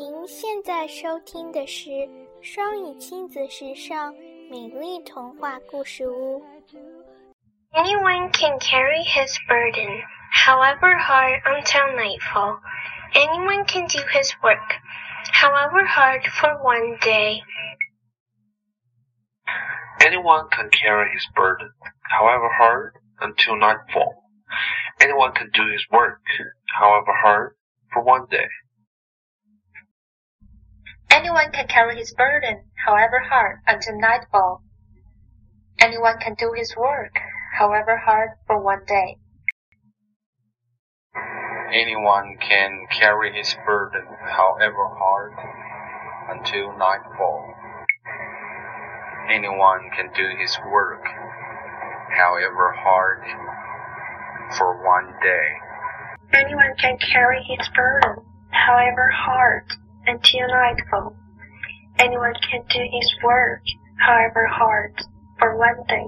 您现在收听的是双语亲子时尚美丽童话故事屋。Anyone can carry his burden, however hard, until nightfall. Anyone can do his work, however hard, for one day. Anyone can carry his burden, however hard, until nightfall. Anyone can do his work, however hard, for one day. Anyone can carry his burden, however hard, until nightfall. Anyone can do his work, however hard, for one day. Anyone can carry his burden, however hard, until nightfall. Anyone can do his work, however hard, for one day. Anyone can carry his burden, however hard, until nightfall. Anyone can do his work, however hard, for one day.